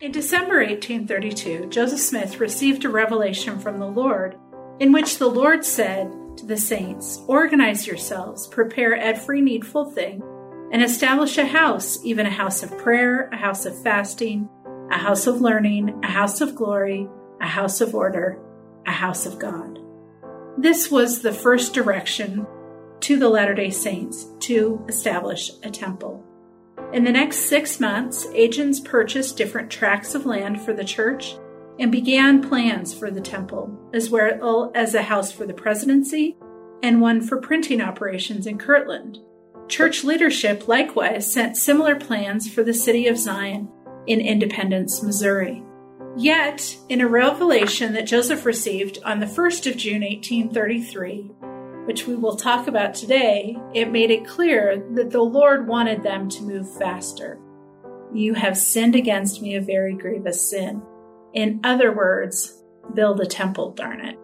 In December 1832, Joseph Smith received a revelation from the Lord in which the Lord said to the saints, Organize yourselves, prepare every needful thing, and establish a house, even a house of prayer, a house of fasting, a house of learning, a house of glory, a house of order, a house of God. This was the first direction to the Latter day Saints to establish a temple. In the next six months, agents purchased different tracts of land for the church and began plans for the temple, as well as a house for the presidency and one for printing operations in Kirtland. Church leadership likewise sent similar plans for the city of Zion in Independence, Missouri. Yet, in a revelation that Joseph received on the 1st of June 1833, which we will talk about today, it made it clear that the Lord wanted them to move faster. You have sinned against me a very grievous sin. In other words, build a temple, darn it.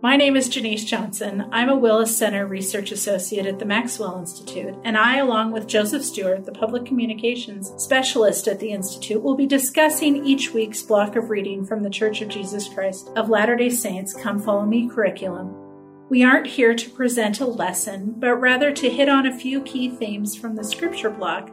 My name is Janiece Johnson. I'm a Willes Center Research Associate at the Maxwell Institute, and I, along with Joseph Stuart, the Public Communications Specialist at the Institute, will be discussing each week's block of reading from the Church of Jesus Christ of Latter day Saints Come Follow Me curriculum. We aren't here to present a lesson, but rather to hit on a few key themes from the scripture block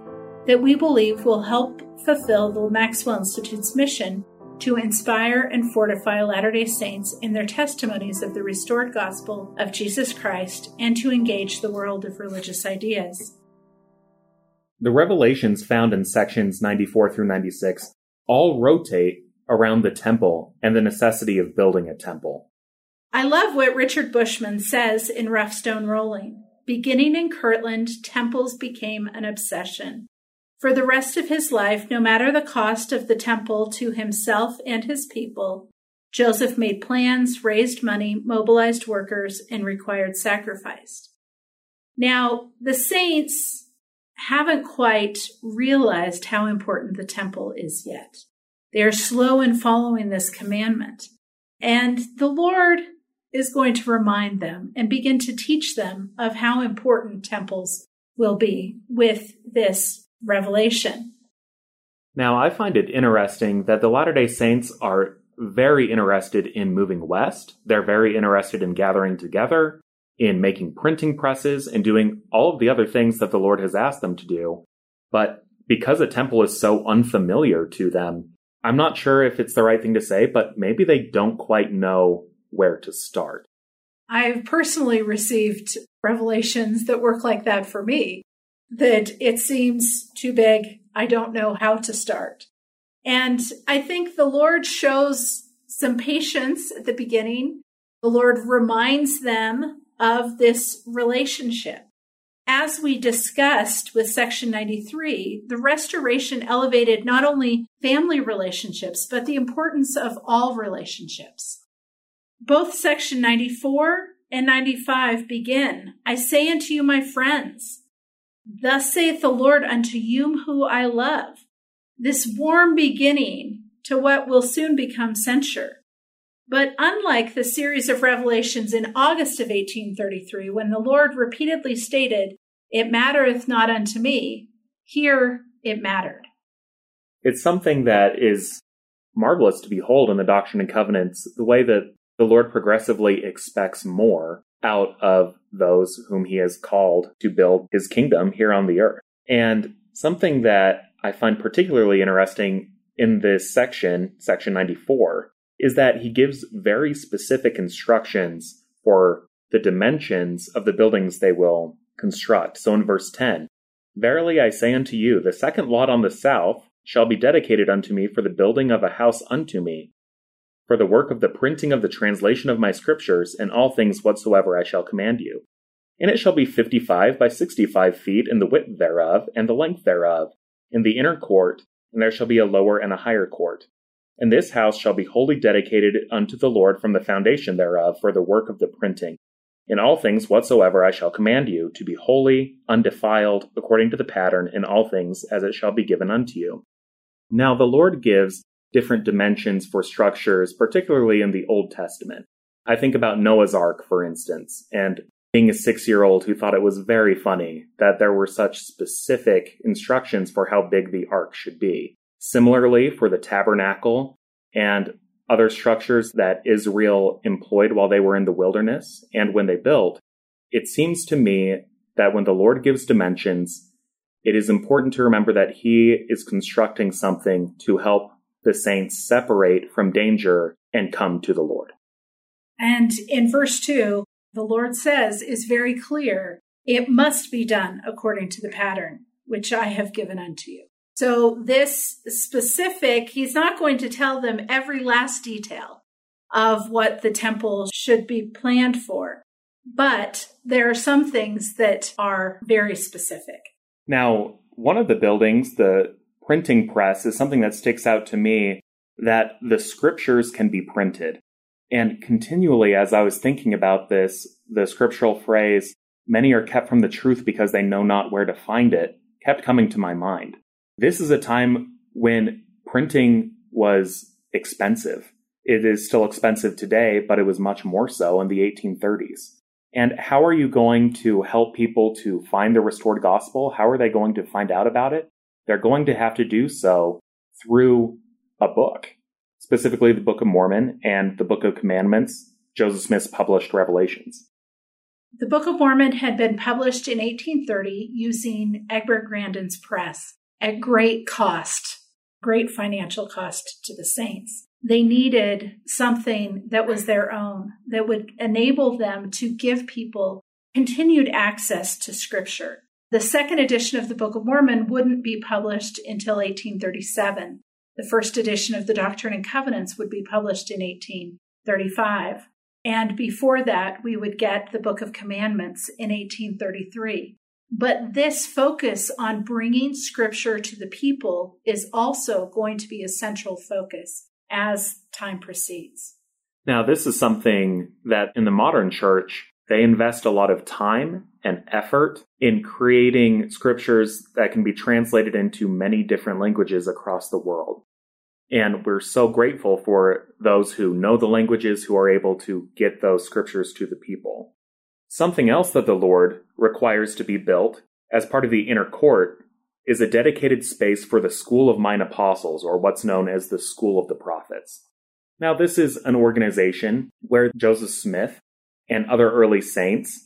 that we believe will help fulfill the Maxwell Institute's mission to inspire and fortify Latter day Saints in their testimonies of the restored gospel of Jesus Christ and to engage the world of religious ideas. The revelations found in sections 94 through 96 all rotate around the temple and the necessity of building a temple. I love what Richard Bushman says in Rough Stone Rolling. Beginning in Kirtland, temples became an obsession. For the rest of his life, no matter the cost of the temple to himself and his people, Joseph made plans, raised money, mobilized workers, and required sacrifice. Now, the saints haven't quite realized how important the temple is yet. They are slow in following this commandment. And the Lord is going to remind them and begin to teach them of how important temples will be with this revelation. Now, I find it interesting that the Latter day Saints are very interested in moving west. They're very interested in gathering together, in making printing presses, and doing all of the other things that the Lord has asked them to do. But because a temple is so unfamiliar to them, I'm not sure if it's the right thing to say, but maybe they don't quite know where to start. I've personally received revelations that work like that for me that it seems too big. I don't know how to start. And I think the Lord shows some patience at the beginning. The Lord reminds them of this relationship. As we discussed with section 93, the restoration elevated not only family relationships, but the importance of all relationships. Both section 94 and 95 begin, I say unto you, my friends, Thus saith the Lord unto you who I love. This warm beginning to what will soon become censure. But unlike the series of revelations in August of 1833, when the Lord repeatedly stated, It mattereth not unto me, here it mattered. It's something that is marvelous to behold in the Doctrine and Covenants, the way that the Lord progressively expects more out of those whom he has called to build his kingdom here on the earth. And something that I find particularly interesting in this section, section 94, is that he gives very specific instructions for the dimensions of the buildings they will construct. So in verse 10, Verily I say unto you, the second lot on the south shall be dedicated unto me for the building of a house unto me, for the work of the printing of the translation of my scriptures, and all things whatsoever I shall command you. And it shall be fifty five by sixty five feet in the width thereof, and the length thereof, in the inner court, and there shall be a lower and a higher court. And this house shall be wholly dedicated unto the Lord from the foundation thereof for the work of the printing. In all things whatsoever I shall command you, to be holy, undefiled, according to the pattern, in all things as it shall be given unto you. Now the Lord gives different dimensions for structures, particularly in the Old Testament. I think about Noah's Ark, for instance, and being a six year old who thought it was very funny that there were such specific instructions for how big the ark should be. Similarly, for the tabernacle and other structures that Israel employed while they were in the wilderness and when they built, it seems to me that when the Lord gives dimensions, it is important to remember that He is constructing something to help the saints separate from danger and come to the Lord. And in verse 2, the Lord says is very clear it must be done according to the pattern which I have given unto you. So, this specific, he's not going to tell them every last detail of what the temple should be planned for, but there are some things that are very specific. Now, one of the buildings, the printing press, is something that sticks out to me that the scriptures can be printed. And continually, as I was thinking about this, the scriptural phrase, many are kept from the truth because they know not where to find it, kept coming to my mind. This is a time when printing was expensive. It is still expensive today, but it was much more so in the 1830s. And how are you going to help people to find the restored gospel? How are they going to find out about it? They're going to have to do so through a book, specifically the Book of Mormon and the Book of Commandments, Joseph Smith's published revelations. The Book of Mormon had been published in 1830 using Egbert Grandin's press at great cost, great financial cost to the saints. They needed something that was their own, that would enable them to give people continued access to Scripture. The second edition of the Book of Mormon wouldn't be published until 1837. The first edition of the Doctrine and Covenants would be published in 1835. And before that, we would get the Book of Commandments in 1833. But this focus on bringing scripture to the people is also going to be a central focus as time proceeds. Now, this is something that in the modern church, they invest a lot of time and effort in creating scriptures that can be translated into many different languages across the world. And we're so grateful for those who know the languages who are able to get those scriptures to the people. Something else that the Lord requires to be built as part of the inner court is a dedicated space for the School of Mine Apostles, or what's known as the School of the Prophets. Now, this is an organization where Joseph Smith and other early saints,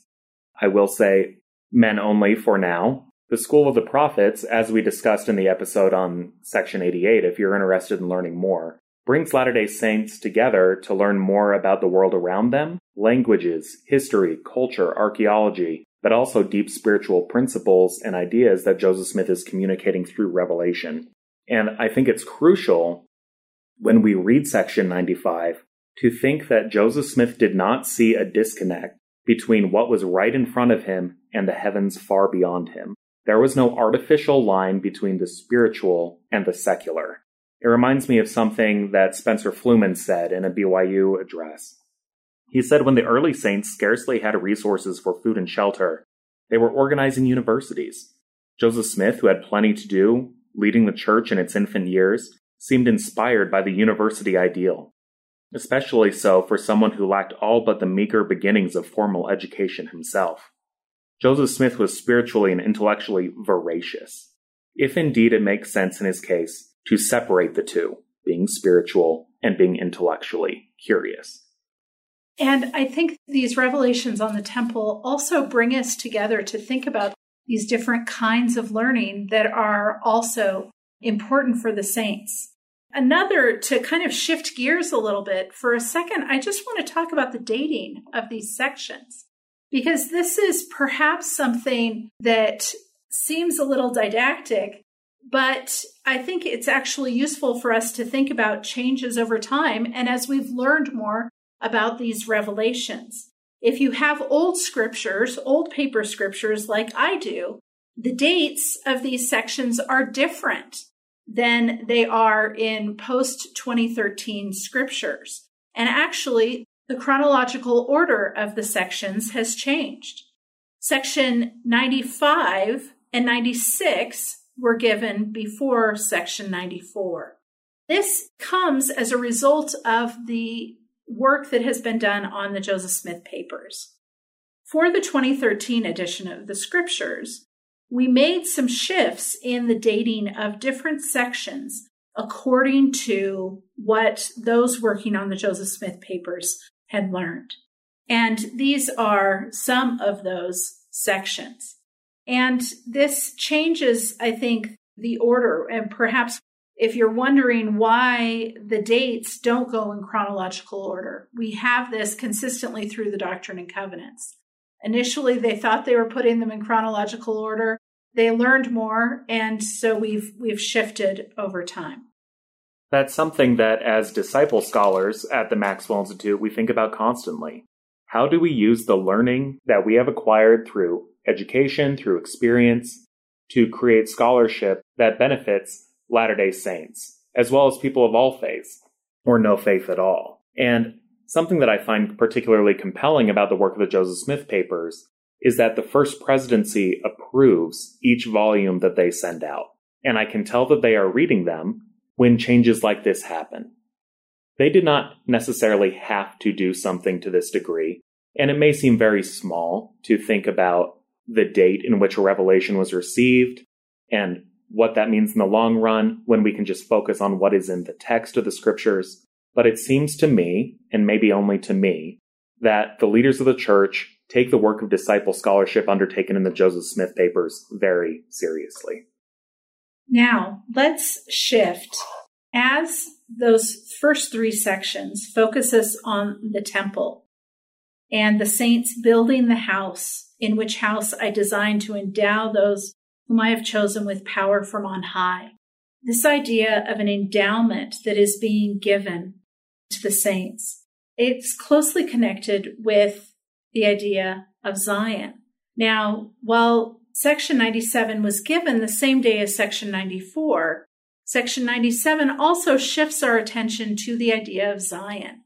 I will say men only for now, the School of the Prophets, as we discussed in the episode on Section 88, if you're interested in learning more, brings Latter day Saints together to learn more about the world around them languages, history, culture, archaeology, but also deep spiritual principles and ideas that Joseph Smith is communicating through Revelation. And I think it's crucial when we read Section 95 to think that Joseph Smith did not see a disconnect between what was right in front of him and the heavens far beyond him. There was no artificial line between the spiritual and the secular. It reminds me of something that Spencer Fluhman said in a BYU address. He said when the early saints scarcely had resources for food and shelter, they were organizing universities. Joseph Smith, who had plenty to do, leading the church in its infant years, seemed inspired by the university ideal, especially so for someone who lacked all but the meager beginnings of formal education himself. Joseph Smith was spiritually and intellectually voracious, if indeed it makes sense in his case to separate the two, being spiritual and being intellectually curious. And I think these revelations on the temple also bring us together to think about these different kinds of learning that are also important for the saints. Another to kind of shift gears a little bit for a second, I just want to talk about the dating of these sections because this is perhaps something that seems a little didactic, but I think it's actually useful for us to think about changes over time and as we've learned more about these revelations. If you have old scriptures, old paper scriptures like I do, the dates of these sections are different than they are in post 2013 scriptures. And actually, the chronological order of the sections has changed. Section 95 and 96 were given before section 94. This comes as a result of the work that has been done on the Joseph Smith papers. For the 2013 edition of the scriptures, we made some shifts in the dating of different sections according to what those working on the Joseph Smith papers had learned. And these are some of those sections. And this changes, I think, the order. And perhaps if you're wondering why the dates don't go in chronological order, we have this consistently through the Doctrine and Covenants. Initially, they thought they were putting them in chronological order. They learned more, and so we've we've shifted over time. That's something that, as disciple scholars at the Maxwell Institute, we think about constantly. How do we use the learning that we have acquired through education, through experience, to create scholarship that benefits Latter day Saints, as well as people of all faiths, or no faith at all? And something that I find particularly compelling about the work of the Joseph Smith papers is that the First Presidency approves each volume that they send out. And I can tell that they are reading them when changes like this happen. They did not necessarily have to do something to this degree, and it may seem very small to think about the date in which a revelation was received and what that means in the long run when we can just focus on what is in the text of the scriptures. But it seems to me, and maybe only to me, that the leaders of the church take the work of disciple scholarship undertaken in the Joseph Smith papers very seriously. Now, let's shift. As those first three sections focus us on the temple and the saints building the house, in which house I designed to endow those whom I have chosen with power from on high. This idea of an endowment that is being given to the saints, it's closely connected with the idea of Zion. Now, while Section 97 was given the same day as Section 94. Section 97 also shifts our attention to the idea of Zion,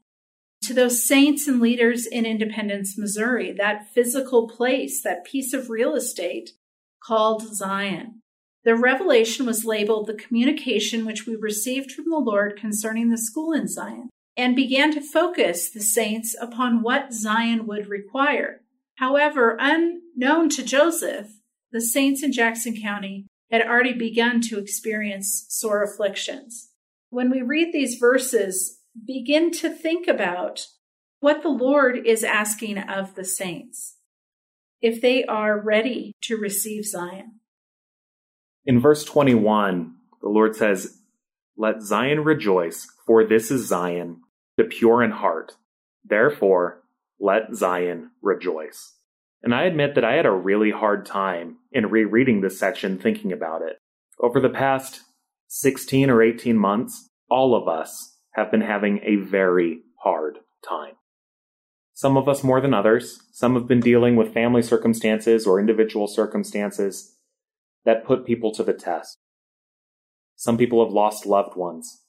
to those saints and leaders in Independence, Missouri, that physical place, that piece of real estate called Zion. The revelation was labeled the communication which we received from the Lord concerning the school in Zion, and began to focus the saints upon what Zion would require. However, unknown to Joseph, the saints in Jackson County had already begun to experience sore afflictions. When we read these verses, begin to think about what the Lord is asking of the saints if they are ready to receive Zion. In verse 21, the Lord says, Let Zion rejoice, for this is Zion, the pure in heart. Therefore, let Zion rejoice. And I admit that I had a really hard time in rereading this section thinking about it. Over the past 16 or 18 months, all of us have been having a very hard time. Some of us more than others. Some have been dealing with family circumstances or individual circumstances that put people to the test. Some people have lost loved ones.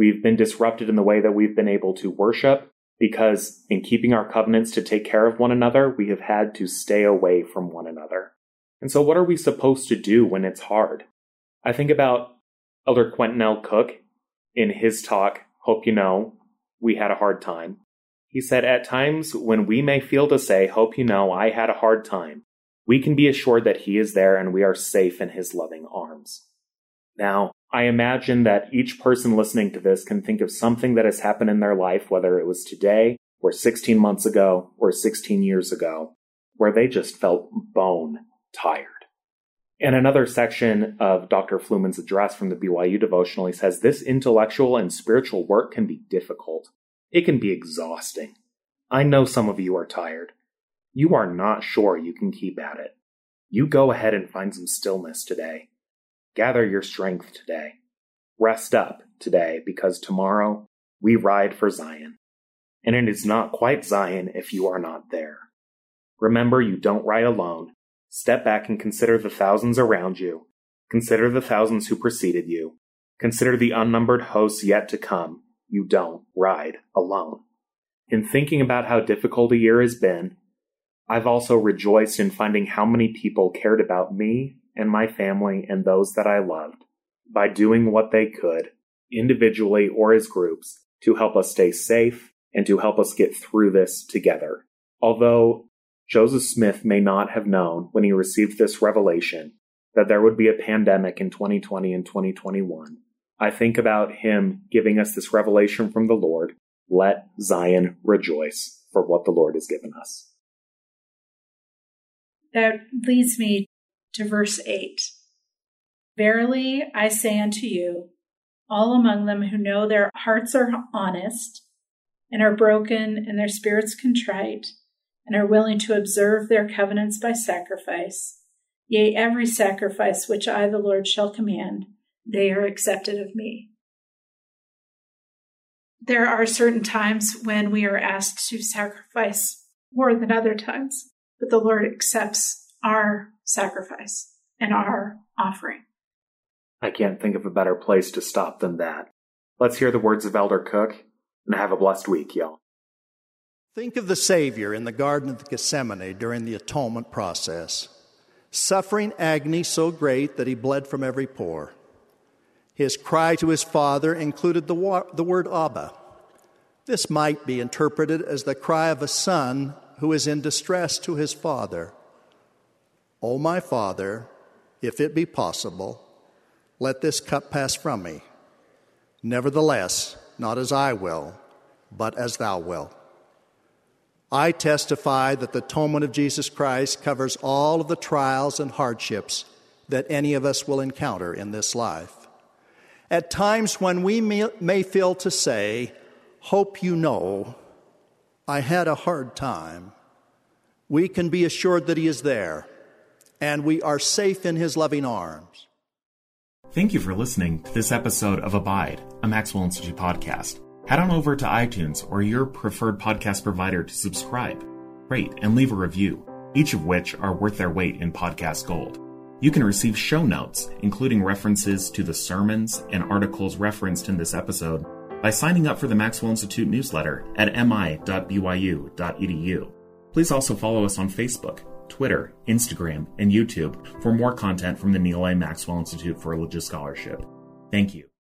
We've been disrupted in the way that we've been able to worship because in keeping our covenants to take care of one another, we have had to stay away from one another. And so, what are we supposed to do when it's hard? I think about Elder Quentin L. Cook in his talk, Hope You Know, We Had a Hard Time. He said, At times when we may feel to say, Hope you know I had a hard time, we can be assured that He is there and we are safe in His loving arms. Now, I imagine that each person listening to this can think of something that has happened in their life, whether it was today, or 16 months ago, or 16 years ago, where they just felt bone tired. In another section of Dr. Fluhman's address from the BYU devotional, he says this intellectual and spiritual work can be difficult. It can be exhausting. I know some of you are tired. You are not sure you can keep at it. You go ahead and find some stillness today. Gather your strength today. Rest up today because tomorrow we ride for Zion. And it is not quite Zion if you are not there. Remember, you don't ride alone. Step back and consider the thousands around you. Consider the thousands who preceded you. Consider the unnumbered hosts yet to come. You don't ride alone. In thinking about how difficult a year has been, I've also rejoiced in finding how many people cared about me and my family and those that I loved by doing what they could, individually or as groups, to help us stay safe and to help us get through this together. Although Joseph Smith may not have known when he received this revelation that there would be a pandemic in 2020 and 2021, I think about him giving us this revelation from the Lord. Let Zion rejoice for what the Lord has given us. That leads me to verse 8. Verily I say unto you, all among them who know their hearts are honest and are broken and their spirits contrite and are willing to observe their covenants by sacrifice, yea, every sacrifice which I, the Lord, shall command, they are accepted of me. There are certain times when we are asked to sacrifice more than other times, but the Lord accepts our sacrifice and our offering. I can't think of a better place to stop than that. Let's hear the words of Elder Cook and have a blessed week, y'all. Think of the Savior in the Garden of Gethsemane during the atonement process, suffering agony so great that he bled from every pore. His cry to his Father included the, wa- the word Abba. This might be interpreted as the cry of a son who is in distress to his Father. O my Father, if it be possible, let this cup pass from me. Nevertheless, not as I will, but as thou wilt. I testify that the atonement of Jesus Christ covers all of the trials and hardships that any of us will encounter in this life. At times when we may feel to say, Hope you know, I had a hard time, we can be assured that He is there and we are safe in His loving arms. Thank you for listening to this episode of Abide, a Maxwell Institute podcast. Head on over to iTunes or your preferred podcast provider to subscribe, rate, and leave a review, each of which are worth their weight in podcast gold. You can receive show notes, including references to the sermons and articles referenced in this episode, by signing up for the Maxwell Institute newsletter at mi.byu.edu. Please also follow us on Facebook Twitter, Instagram, and YouTube for more content from the Neal A. Maxwell Institute for Religious Scholarship. Thank you.